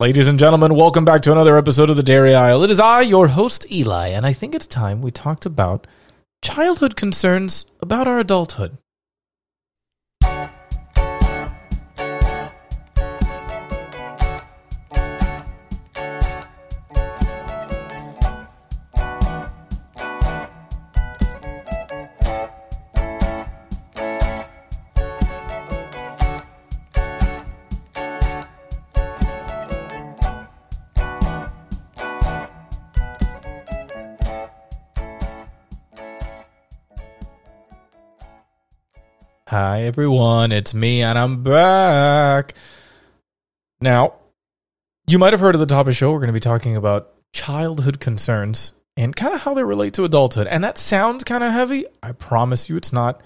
Ladies and gentlemen, welcome back to another episode of the Dairy Aisle. It is I, your host, Eli, and I think it's time we talked about childhood concerns about our adulthood. Hi, everyone. It's me, and I'm back. Now, you might have heard at the top of the show, we're going to be talking about childhood concerns and kind of how they relate to adulthood. And that sounds kind of heavy. I promise you it's not.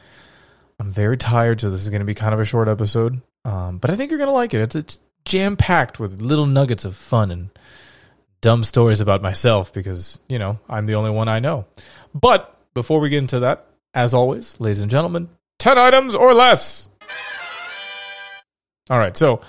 I'm very tired, so this is going to be kind of a short episode. Um, but I think you're going to like it. It's, it's jam packed with little nuggets of fun and dumb stories about myself because, you know, I'm the only one I know. But before we get into that, as always, ladies and gentlemen, 10 items or less. All right, so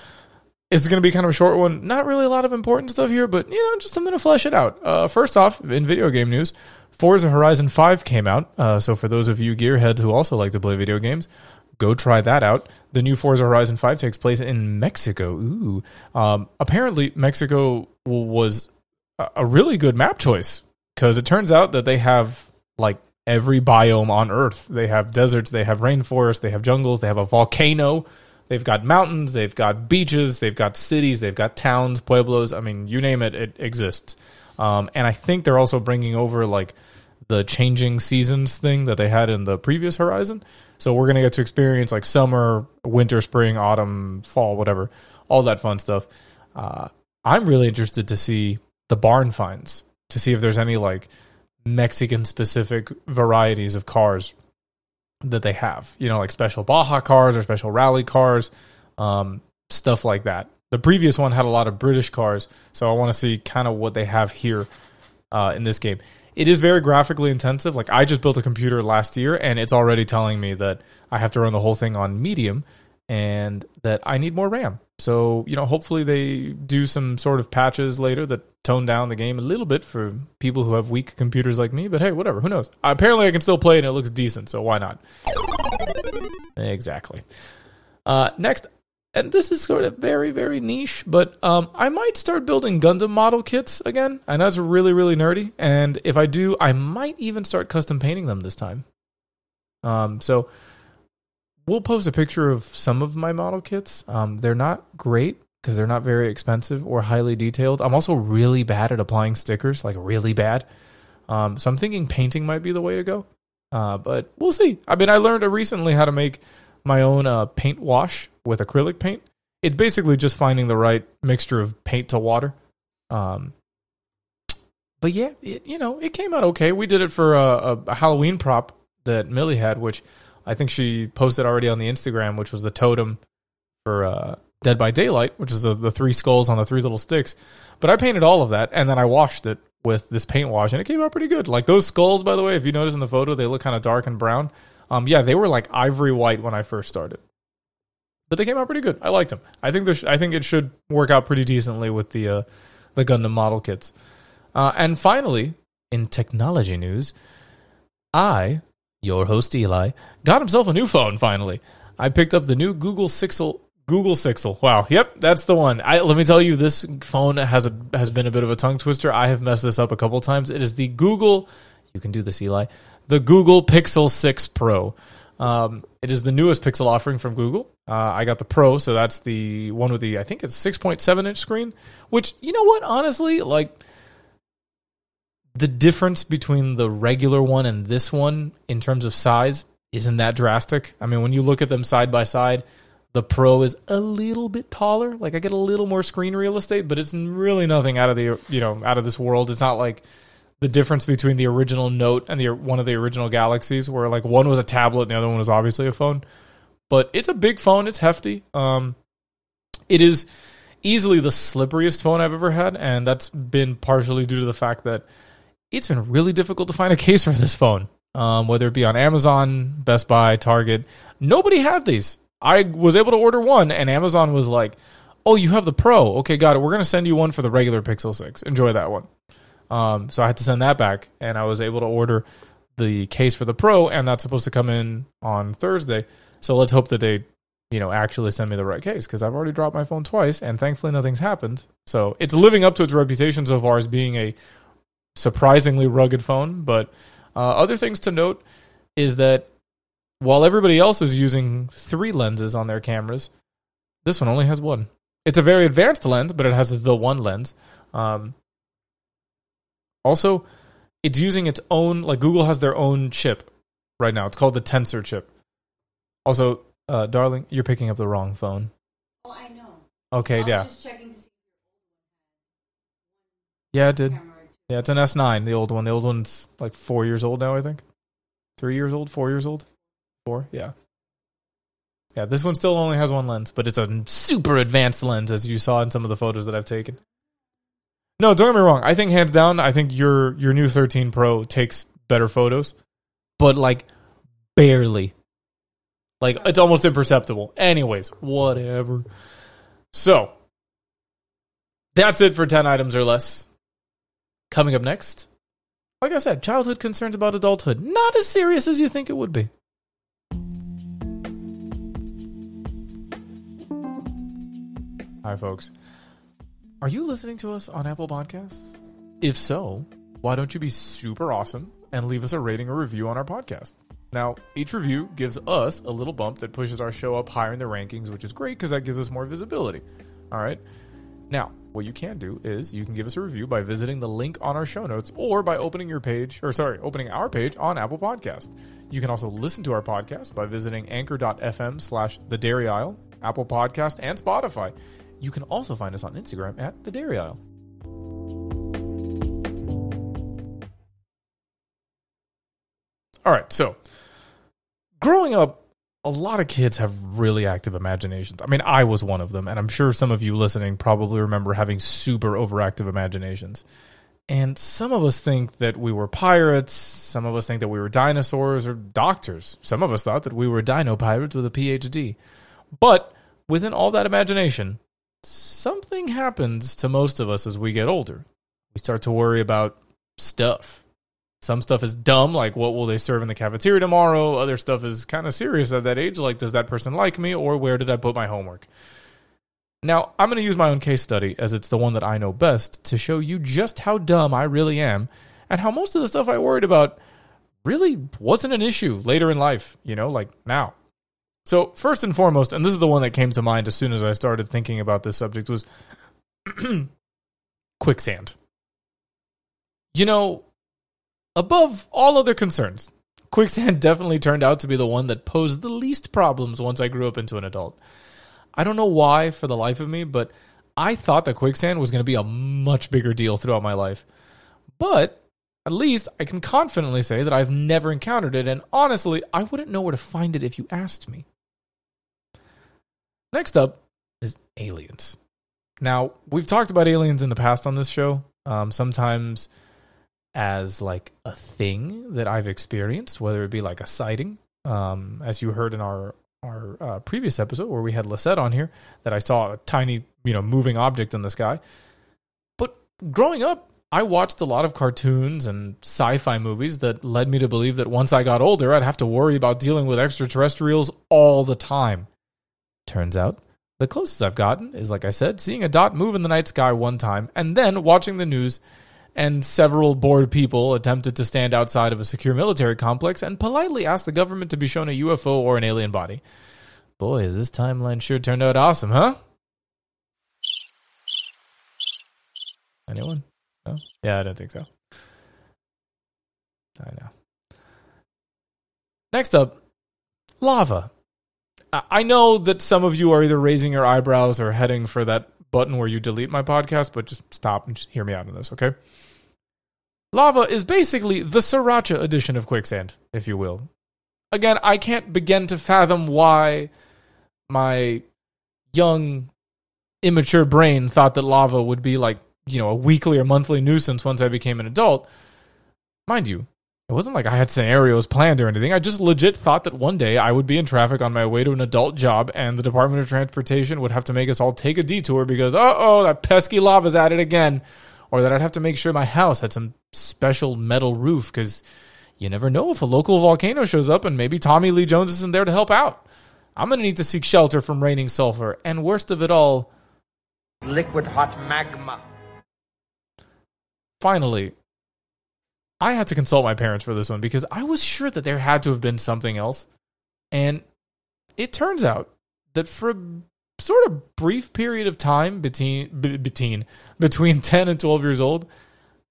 it's going to be kind of a short one. Not really a lot of important stuff here, but you know, just something to flesh it out. Uh, first off, in video game news, Forza Horizon 5 came out. Uh, so for those of you gearheads who also like to play video games, go try that out. The new Forza Horizon 5 takes place in Mexico. Ooh. Um, apparently, Mexico was a really good map choice because it turns out that they have like every biome on Earth. They have deserts, they have rainforests, they have jungles, they have a volcano, they've got mountains, they've got beaches, they've got cities, they've got towns, pueblos. I mean, you name it, it exists. Um, and I think they're also bringing over like the changing seasons thing that they had in the previous Horizon. So we're gonna get to experience like summer, winter, spring, autumn, fall, whatever, all that fun stuff. Uh, I'm really interested to see the barn finds to see if there's any like Mexican specific varieties of cars that they have. You know, like special Baja cars or special rally cars, um, stuff like that. The previous one had a lot of British cars, so I want to see kind of what they have here uh, in this game. It is very graphically intensive. Like I just built a computer last year, and it's already telling me that I have to run the whole thing on medium, and that I need more RAM. So, you know, hopefully they do some sort of patches later that tone down the game a little bit for people who have weak computers like me. But hey, whatever, who knows? Apparently I can still play and it looks decent, so why not? Exactly. Uh, next, and this is sort of very, very niche, but um, I might start building Gundam model kits again. I know it's really, really nerdy, and if I do, I might even start custom painting them this time. Um, so we'll post a picture of some of my model kits. Um, they're not great because they're not very expensive or highly detailed. I'm also really bad at applying stickers, like really bad. Um, so I'm thinking painting might be the way to go. Uh, but we'll see. I mean, I learned recently how to make my own uh, paint wash with acrylic paint. It's basically just finding the right mixture of paint to water. Um, but yeah, it, you know, it came out okay. We did it for a, a Halloween prop that Millie had, which I think she posted already on the Instagram, which was the totem for uh, Dead by Daylight, which is the, the three skulls on the three little sticks. But I painted all of that and then I washed it with this paint wash and it came out pretty good. Like those skulls, by the way, if you notice in the photo, they look kind of dark and brown. Um, yeah, they were like ivory white when I first started, but they came out pretty good. I liked them. I think I think it should work out pretty decently with the uh, the Gundam model kits. Uh, and finally, in technology news, I your host Eli, got himself a new phone finally. I picked up the new Google Pixel Google Pixel. Wow. Yep, that's the one. I, let me tell you, this phone has a has been a bit of a tongue twister. I have messed this up a couple times. It is the Google. You can do this, Eli. The Google Pixel Six Pro. Um, it is the newest Pixel offering from Google. Uh, I got the Pro, so that's the one with the I think it's six point seven inch screen. Which you know what, honestly, like the difference between the regular one and this one in terms of size isn't that drastic. I mean, when you look at them side by side, the Pro is a little bit taller. Like I get a little more screen real estate, but it's really nothing out of the you know out of this world. It's not like the difference between the original Note and the one of the original Galaxies, where like one was a tablet and the other one was obviously a phone. But it's a big phone. It's hefty. Um, it is easily the slipperiest phone I've ever had, and that's been partially due to the fact that it's been really difficult to find a case for this phone. Um, whether it be on Amazon, Best Buy, Target, nobody had these. I was able to order one, and Amazon was like, "Oh, you have the Pro. Okay, got it. We're gonna send you one for the regular Pixel Six. Enjoy that one." Um, so I had to send that back, and I was able to order the case for the Pro, and that's supposed to come in on Thursday. So let's hope that they, you know, actually send me the right case because I've already dropped my phone twice, and thankfully nothing's happened. So it's living up to its reputation so far as being a surprisingly rugged phone. But uh, other things to note is that while everybody else is using three lenses on their cameras, this one only has one. It's a very advanced lens, but it has the one lens. Um, also, it's using its own, like Google has their own chip right now. It's called the Tensor chip. Also, uh, darling, you're picking up the wrong phone. Oh, I know. Okay, I was yeah. just checking to see Yeah, it did. camera. Yeah, it's an S9, the old one. The old one's like four years old now, I think. Three years old, four years old, four. Yeah, yeah. This one still only has one lens, but it's a super advanced lens, as you saw in some of the photos that I've taken. No, don't get me wrong. I think hands down, I think your your new 13 Pro takes better photos, but like barely. Like it's almost imperceptible. Anyways, whatever. So that's it for 10 items or less. Coming up next, like I said, childhood concerns about adulthood. Not as serious as you think it would be. Hi, folks. Are you listening to us on Apple Podcasts? If so, why don't you be super awesome and leave us a rating or review on our podcast? Now, each review gives us a little bump that pushes our show up higher in the rankings, which is great because that gives us more visibility. All right. Now, what you can do is you can give us a review by visiting the link on our show notes or by opening your page, or sorry, opening our page on Apple Podcast. You can also listen to our podcast by visiting anchor.fm slash the dairy aisle, Apple Podcast, and Spotify. You can also find us on Instagram at the dairy aisle. All right, so growing up, a lot of kids have really active imaginations. I mean, I was one of them, and I'm sure some of you listening probably remember having super overactive imaginations. And some of us think that we were pirates. Some of us think that we were dinosaurs or doctors. Some of us thought that we were dino pirates with a PhD. But within all that imagination, something happens to most of us as we get older. We start to worry about stuff. Some stuff is dumb, like what will they serve in the cafeteria tomorrow? Other stuff is kind of serious at that age, like does that person like me or where did I put my homework? Now, I'm going to use my own case study as it's the one that I know best to show you just how dumb I really am and how most of the stuff I worried about really wasn't an issue later in life, you know, like now. So, first and foremost, and this is the one that came to mind as soon as I started thinking about this subject was quicksand. You know, above all other concerns, quicksand definitely turned out to be the one that posed the least problems once I grew up into an adult. I don't know why for the life of me, but I thought that quicksand was going to be a much bigger deal throughout my life. But at least I can confidently say that I've never encountered it, and honestly, I wouldn't know where to find it if you asked me. Next up is aliens. Now, we've talked about aliens in the past on this show, um, sometimes as like a thing that I've experienced, whether it be like a sighting, um, as you heard in our our uh, previous episode where we had Lisette on here, that I saw a tiny, you know, moving object in the sky. But growing up, I watched a lot of cartoons and sci-fi movies that led me to believe that once I got older, I'd have to worry about dealing with extraterrestrials all the time. Turns out, the closest I've gotten is, like I said, seeing a dot move in the night sky one time and then watching the news and several bored people attempted to stand outside of a secure military complex and politely asked the government to be shown a UFO or an alien body. Boy, has this timeline sure turned out awesome, huh? Anyone? No? Yeah, I don't think so. I know. Next up, lava. I I know that some of you are either raising your eyebrows or heading for that button where you delete my podcast, but just stop and just hear me out on this, okay? Lava is basically the sriracha edition of quicksand, if you will. Again, I can't begin to fathom why my young, immature brain thought that lava would be like, you know, a weekly or monthly nuisance once I became an adult. Mind you, It wasn't like I had scenarios planned or anything. I just legit thought that one day I would be in traffic on my way to an adult job and the Department of Transportation would have to make us all take a detour because, uh oh, that pesky lava's at it again. Or that I'd have to make sure my house had some special metal roof because you never know if a local volcano shows up and maybe Tommy Lee Jones isn't there to help out. I'm going to need to seek shelter from raining sulfur. And worst of it all, liquid hot magma. Finally, I had to consult my parents for this one because I was sure that there had to have been something else. And it turns out that for a sort of brief period of time between between between 10 and 12 years old,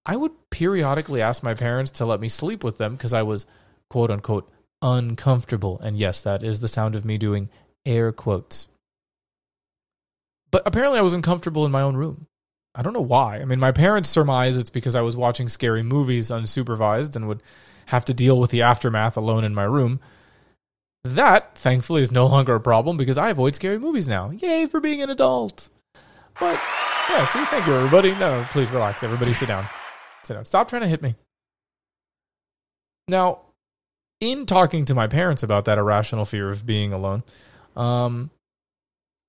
I would periodically ask my parents to let me sleep with them because I was quote unquote uncomfortable. And yes, that is the sound of me doing air quotes. But apparently I was uncomfortable in my own room. I don't know why. I mean, my parents surmise it's because I was watching scary movies unsupervised and would have to deal with the aftermath alone in my room. That, thankfully, is no longer a problem because I avoid scary movies now. Yay for being an adult. But, yeah, see, thank you, everybody. No, please relax. Everybody sit down. Stop trying to hit me. Now, in talking to my parents about that irrational fear of being alone, um,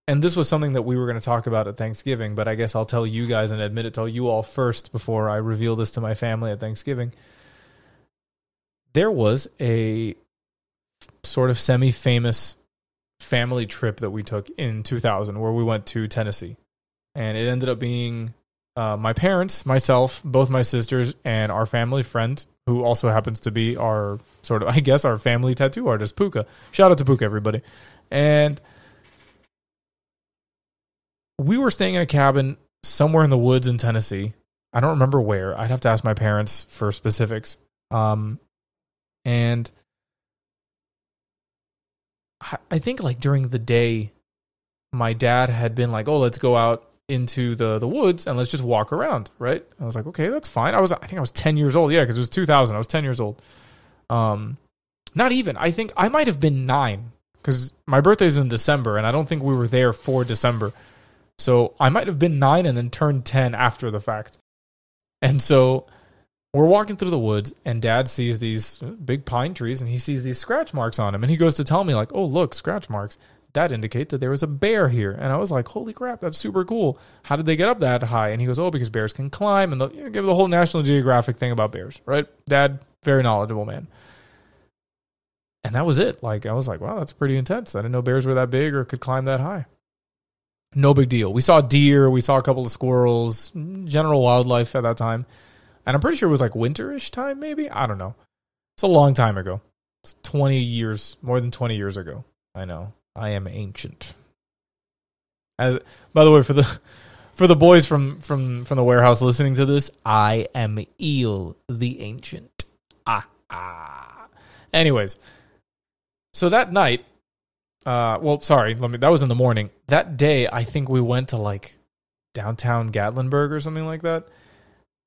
and this was something that we were going to talk about at Thanksgiving, but I guess I'll tell you guys and admit it to you all first before I reveal this to my family at Thanksgiving. There was a sort of semi famous family trip that we took in 2000 where we went to Tennessee. And it ended up being uh, my parents, myself, both my sisters, and our family friend, who also happens to be our sort of, I guess, our family tattoo artist, Puka. Shout out to Puka, everybody. And we were staying in a cabin somewhere in the woods in Tennessee. I don't remember where. I'd have to ask my parents for specifics. Um, and I, I think like during the day, my dad had been like, "Oh, let's go out into the the woods and let's just walk around." Right? I was like, "Okay, that's fine." I was I think I was ten years old. Yeah, because it was two thousand. I was ten years old. Um, not even. I think I might have been nine because my birthday is in December, and I don't think we were there for December. So I might have been nine and then turned 10 after the fact. And so we're walking through the woods, and dad sees these big pine trees and he sees these scratch marks on them. And he goes to tell me, like, oh, look, scratch marks. That indicates that there was a bear here. And I was like, holy crap, that's super cool. How did they get up that high? And he goes, oh, because bears can climb. And you know, give the whole National Geographic thing about bears, right? Dad, very knowledgeable man. And that was it. Like, I was like, wow, that's pretty intense. I didn't know bears were that big or could climb that high no big deal. We saw deer, we saw a couple of squirrels, general wildlife at that time. And I'm pretty sure it was like winterish time, maybe. I don't know. It's a long time ago. It's 20 years, more than 20 years ago. I know. I am ancient. As by the way, for the for the boys from from from the warehouse listening to this, I am Eel the Ancient. Ah ah. Anyways, so that night uh, well, sorry, let me. That was in the morning. That day, I think we went to like downtown Gatlinburg or something like that.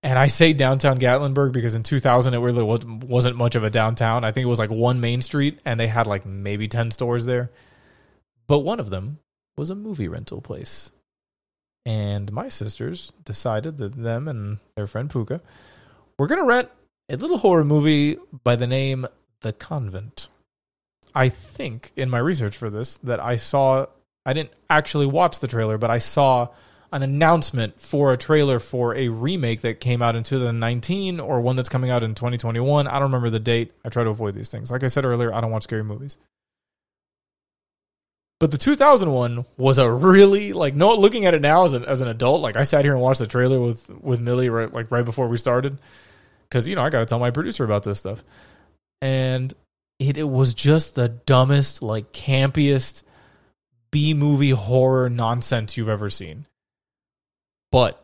And I say downtown Gatlinburg because in 2000 it really wasn't much of a downtown. I think it was like one main street, and they had like maybe 10 stores there. But one of them was a movie rental place. And my sisters decided that them and their friend Puka were going to rent a little horror movie by the name The Convent. I think in my research for this that I saw I didn't actually watch the trailer, but I saw an announcement for a trailer for a remake that came out in 2019 or one that's coming out in 2021. I don't remember the date. I try to avoid these things. Like I said earlier, I don't watch scary movies. But the 2001 was a really like no looking at it now as an as an adult, like I sat here and watched the trailer with with Millie right like right before we started cuz you know, I got to tell my producer about this stuff. And it, it was just the dumbest, like campiest B movie horror nonsense you've ever seen. But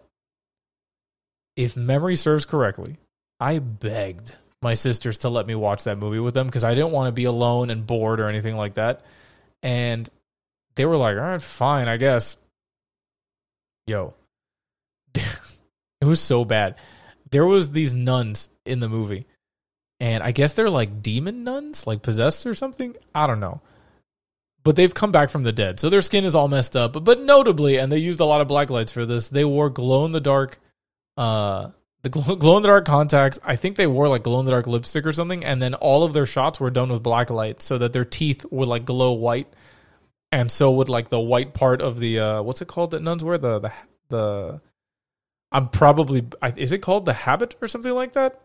if memory serves correctly, I begged my sisters to let me watch that movie with them because I didn't want to be alone and bored or anything like that. And they were like, all right, fine, I guess. Yo, it was so bad. There was these nuns in the movie and I guess they're like demon nuns, like possessed or something. I don't know. But they've come back from the dead, so their skin is all messed up. But notably, and they used a lot of black lights for this, they wore glow in the dark, uh, the glow in the dark contacts. I think they wore like glow in the dark lipstick or something, and then all of their shots were done with black light, so that their teeth would like glow white, and so would like the white part of the uh, what's it called that nuns wear the the the. I'm probably is it called the habit or something like that?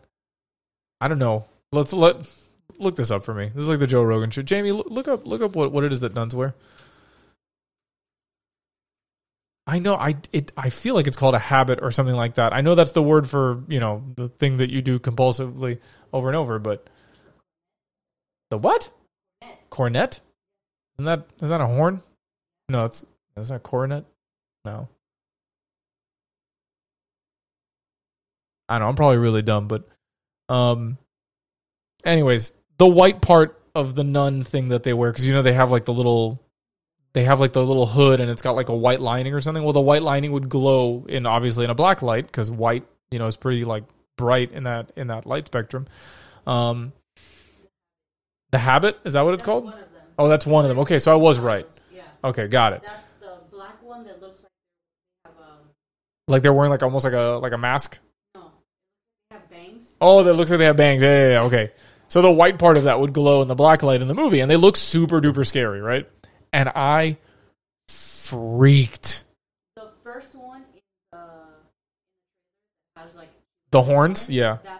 I don't know. Let's let look this up for me. This is like the Joe Rogan show. Jamie, look look up look up what, what it is that nuns wear. I know I it I feel like it's called a habit or something like that. I know that's the word for, you know, the thing that you do compulsively over and over, but the what? Cornet? Isn't that is that a horn? No, it's is that cornet? No. I don't know, I'm probably really dumb, but um anyways, the white part of the nun thing that they wear cuz you know they have like the little they have like the little hood and it's got like a white lining or something. Well, the white lining would glow in obviously in a black light because white, you know, is pretty like bright in that in that light spectrum. Um, the habit is that what it's called? One of them. Oh, that's one of them. Okay, so I was right. Yeah. Okay, got it. That's the black one that looks like they have um Like they're wearing like almost like a like a mask. no. They have bangs. Oh, that looks like they have bangs. Yeah, yeah, yeah. Okay. So the white part of that would glow in the black light in the movie, and they look super duper scary, right? And I freaked. The first one is uh has like The horns, yeah. that's a.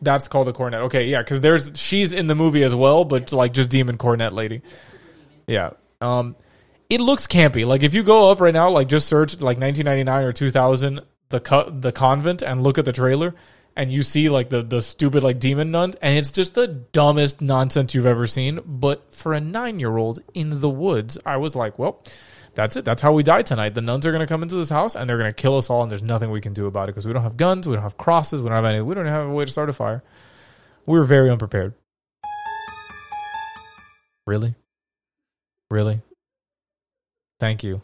That's called a cornet. Okay, yeah, because there's she's in the movie as well, but like just demon cornet lady. Yeah. Um, it looks campy. Like if you go up right now, like just search like 1999 or 2000, the co- the convent, and look at the trailer, and you see like the the stupid like demon nuns, and it's just the dumbest nonsense you've ever seen. But for a nine year old in the woods, I was like, well. That's it. That's how we die tonight. The nuns are going to come into this house and they're going to kill us all, and there's nothing we can do about it because we don't have guns, we don't have crosses, we don't have any, we don't have a way to start a fire. We were very unprepared. Really? Really? Thank you.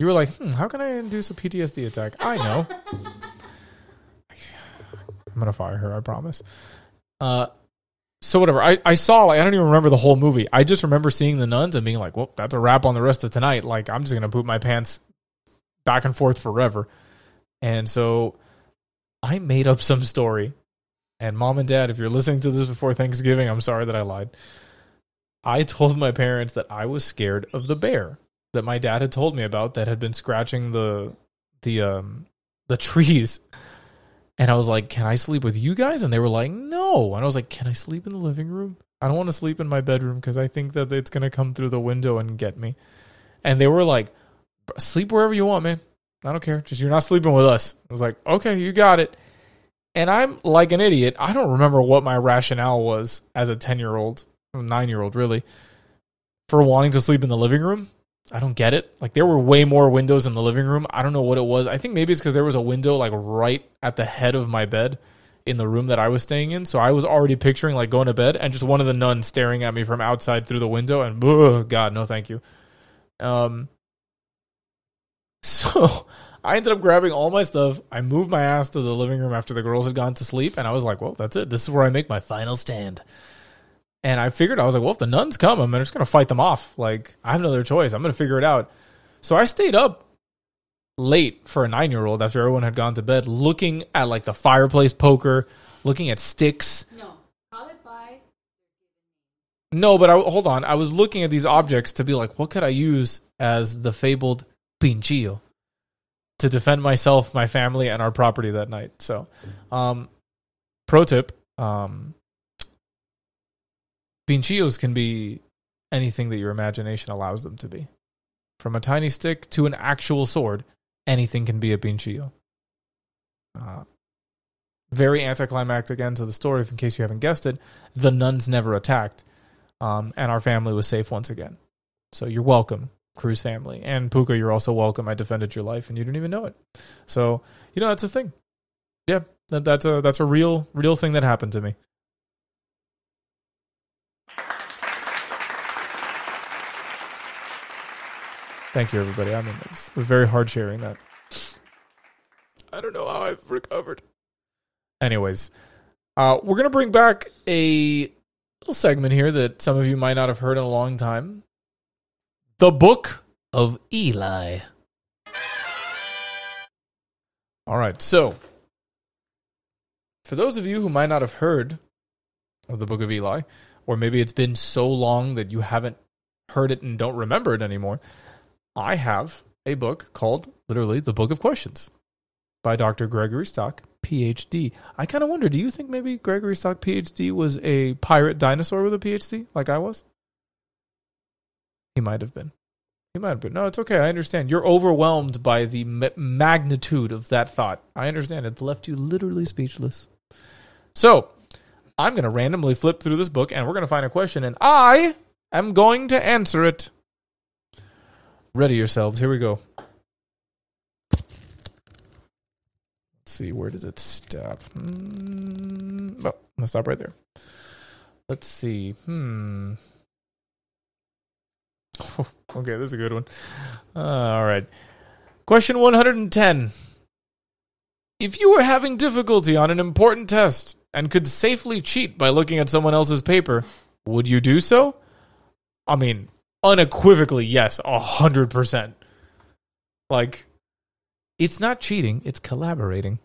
You were like, hmm, how can I induce a PTSD attack? I know. I'm gonna fire her, I promise. Uh so whatever. I, I saw like I don't even remember the whole movie. I just remember seeing the nuns and being like, well, that's a wrap on the rest of tonight. Like I'm just gonna poop my pants back and forth forever. And so I made up some story. And mom and dad, if you're listening to this before Thanksgiving, I'm sorry that I lied. I told my parents that I was scared of the bear that my dad had told me about that had been scratching the the um the trees. And I was like, "Can I sleep with you guys?" And they were like, "No." And I was like, "Can I sleep in the living room? I don't want to sleep in my bedroom because I think that it's going to come through the window and get me." And they were like, "Sleep wherever you want, man. I don't care. Just you're not sleeping with us." I was like, "Okay, you got it." And I'm like an idiot. I don't remember what my rationale was as a 10 year old, nine year old, really, for wanting to sleep in the living room. I don't get it. Like, there were way more windows in the living room. I don't know what it was. I think maybe it's because there was a window, like, right at the head of my bed in the room that I was staying in. So I was already picturing, like, going to bed and just one of the nuns staring at me from outside through the window. And, ugh, God, no, thank you. Um, so I ended up grabbing all my stuff. I moved my ass to the living room after the girls had gone to sleep, and I was like, "Well, that's it. This is where I make my final stand." And I figured I was like, "Well, if the nuns come, I'm just gonna fight them off. Like I have no other choice. I'm gonna figure it out." So I stayed up late for a nine year old after everyone had gone to bed, looking at like the fireplace poker, looking at sticks. No. Call it by No, but I, hold on. I was looking at these objects to be like, what could I use as the fabled pinchillo to defend myself, my family, and our property that night? So, um, pro tip: um, pinchillos can be anything that your imagination allows them to be. From a tiny stick to an actual sword, anything can be a pinchillo. Uh, very anticlimactic end to the story. If in case you haven't guessed it, the nuns never attacked um, and our family was safe once again. So you're welcome, Cruz family, and Puka. You're also welcome. I defended your life, and you didn't even know it. So you know that's a thing. Yeah, that, that's a that's a real real thing that happened to me. Thank you, everybody. I mean, it was, it was very hard sharing that. I don't know how I've recovered. Anyways, uh, we're gonna bring back a little segment here that some of you might not have heard in a long time. The Book of Eli. All right, so for those of you who might not have heard of the Book of Eli, or maybe it's been so long that you haven't heard it and don't remember it anymore, I have a book called literally The Book of Questions by Dr. Gregory Stock, PhD. I kind of wonder, do you think maybe Gregory Stock, PhD, was a pirate dinosaur with a PhD like I was? He might have been. He might have been. No, it's okay. I understand. You're overwhelmed by the ma- magnitude of that thought. I understand. It's left you literally speechless. So, I'm going to randomly flip through this book and we're going to find a question, and I am going to answer it. Ready yourselves. Here we go. Let's see. Where does it stop? Hmm. Oh, I'm to stop right there. Let's see. Hmm. okay, this is a good one. Uh, all right. Question 110. If you were having difficulty on an important test and could safely cheat by looking at someone else's paper, would you do so? I mean, unequivocally, yes, a hundred percent. Like, it's not cheating; it's collaborating.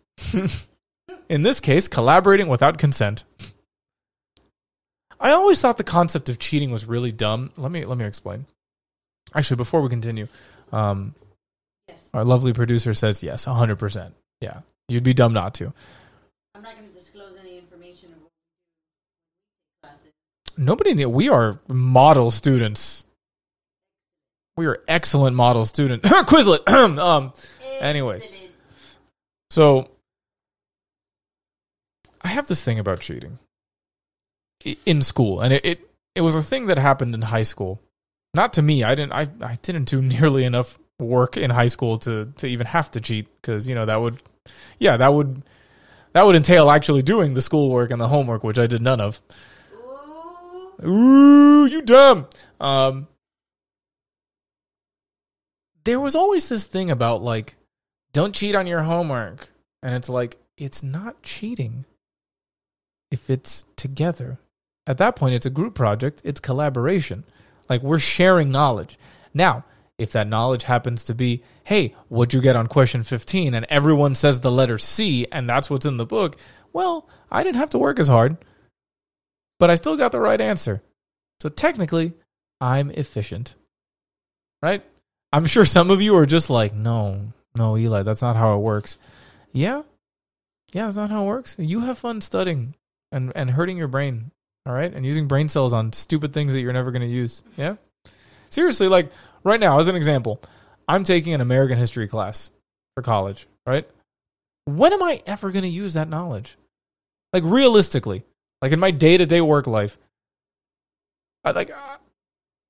In this case, collaborating without consent. I always thought the concept of cheating was really dumb. Let me let me explain. Actually, before we continue, um, Yes. our lovely producer says yes, hundred percent. Yeah, you'd be dumb not to. I'm not going to disclose any information of what we do in classes. Nobody knew. We are model students. We are excellent model student. Quizlet. um, Anyways. So I have this thing about cheating in school, and it, it it was a thing that happened in high school. Not to me. I didn't. I I didn't do nearly enough work in high school to to even have to cheat because you know that would, yeah, that would that would entail actually doing the schoolwork and the homework, which I did none of. Ooh. Ooh, you dumb. Um, there was always this thing about like, don't cheat on your homework, and it's like it's not cheating if it's together. At that point, it's a group project. It's collaboration. Like we're sharing knowledge. Now, if that knowledge happens to be, hey, what'd you get on question 15? And everyone says the letter C, and that's what's in the book. Well, I didn't have to work as hard but I still got the right answer. So technically, I'm efficient. Right? I'm sure some of you are just like, no, no, Eli, that's not how it works. Yeah. Yeah, that's not how it works. You have fun studying and, and hurting your brain. All right. And using brain cells on stupid things that you're never going to use. Yeah. Seriously, like right now, as an example, I'm taking an American history class for college, right? When am I ever going to use that knowledge? Like realistically, like in my day to day work life, I, like uh,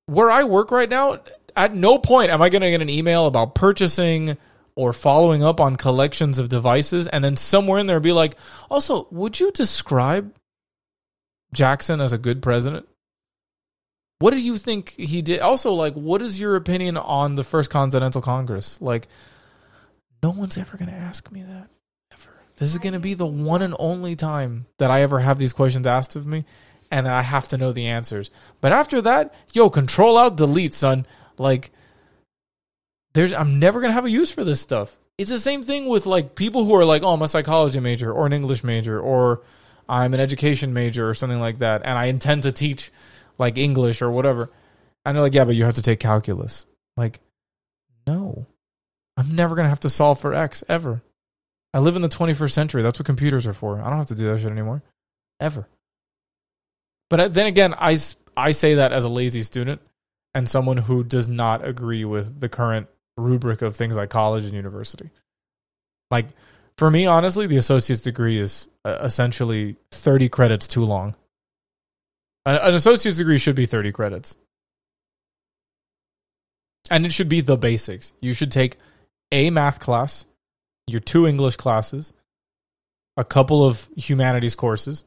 where I work right now, at no point am I going to get an email about purchasing or following up on collections of devices, and then somewhere in there be like, also, would you describe Jackson as a good president? What do you think he did? Also, like, what is your opinion on the First Continental Congress? Like, no one's ever going to ask me that. Ever. This is going to be the one and only time that I ever have these questions asked of me, and I have to know the answers. But after that, yo, control out delete, son. Like, there's I'm never gonna have a use for this stuff. It's the same thing with like people who are like, oh, I'm a psychology major or an English major or I'm an education major or something like that, and I intend to teach like English or whatever. And they're like, yeah, but you have to take calculus. Like, no, I'm never gonna have to solve for X ever. I live in the 21st century. That's what computers are for. I don't have to do that shit anymore, ever. But then again, I I say that as a lazy student and someone who does not agree with the current rubric of things like college and university. Like for me, honestly, the associate's degree is uh, essentially 30 credits too long. An an associate's degree should be 30 credits. And it should be the basics. You should take a math class, your two English classes, a couple of humanities courses,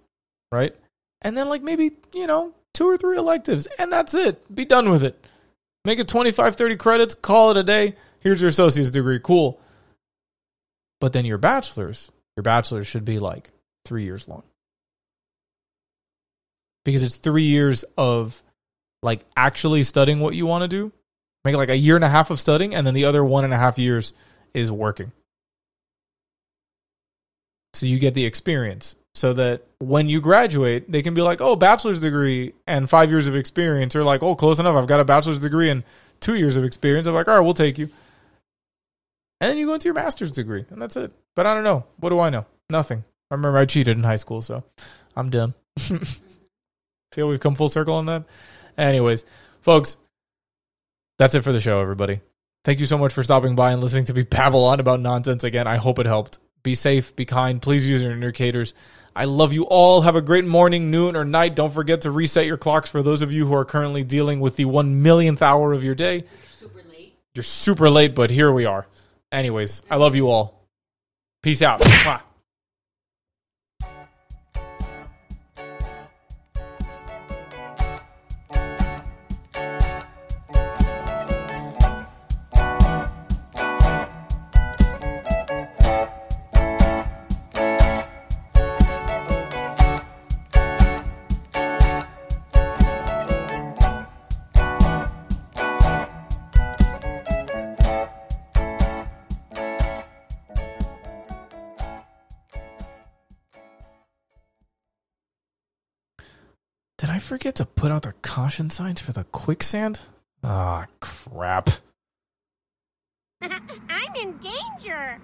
right? And then like maybe, you know, two or three electives and that's it. Be done with it. Make it 25, 30 credits, call it a day. Here's your associate's degree. Cool. But then your bachelor's, your bachelor's should be like three years long. Because it's three years of like actually studying what you want to do. Make it like a year and a half of studying, and then the other one and a half years is working. So you get the experience. So that when you graduate, they can be like, oh, bachelor's degree and five years of experience, or like, oh, close enough. I've got a bachelor's degree and two years of experience. I'm like, all right, we'll take you. And then you go into your master's degree, and that's it. But I don't know. What do I know? Nothing. I remember I cheated in high school, so I'm dumb. Feel we've come full circle on that? Anyways, folks, that's it for the show, everybody. Thank you so much for stopping by and listening to me babble on about nonsense again. I hope it helped. Be safe, be kind. Please use your indicators. I love you all. Have a great morning, noon, or night. Don't forget to reset your clocks for those of you who are currently dealing with the one millionth hour of your day. You're Super late. You're super late, but here we are. Anyways, I love you all. Peace out. Forget to put out the caution signs for the quicksand? Ah, crap. I'm in danger.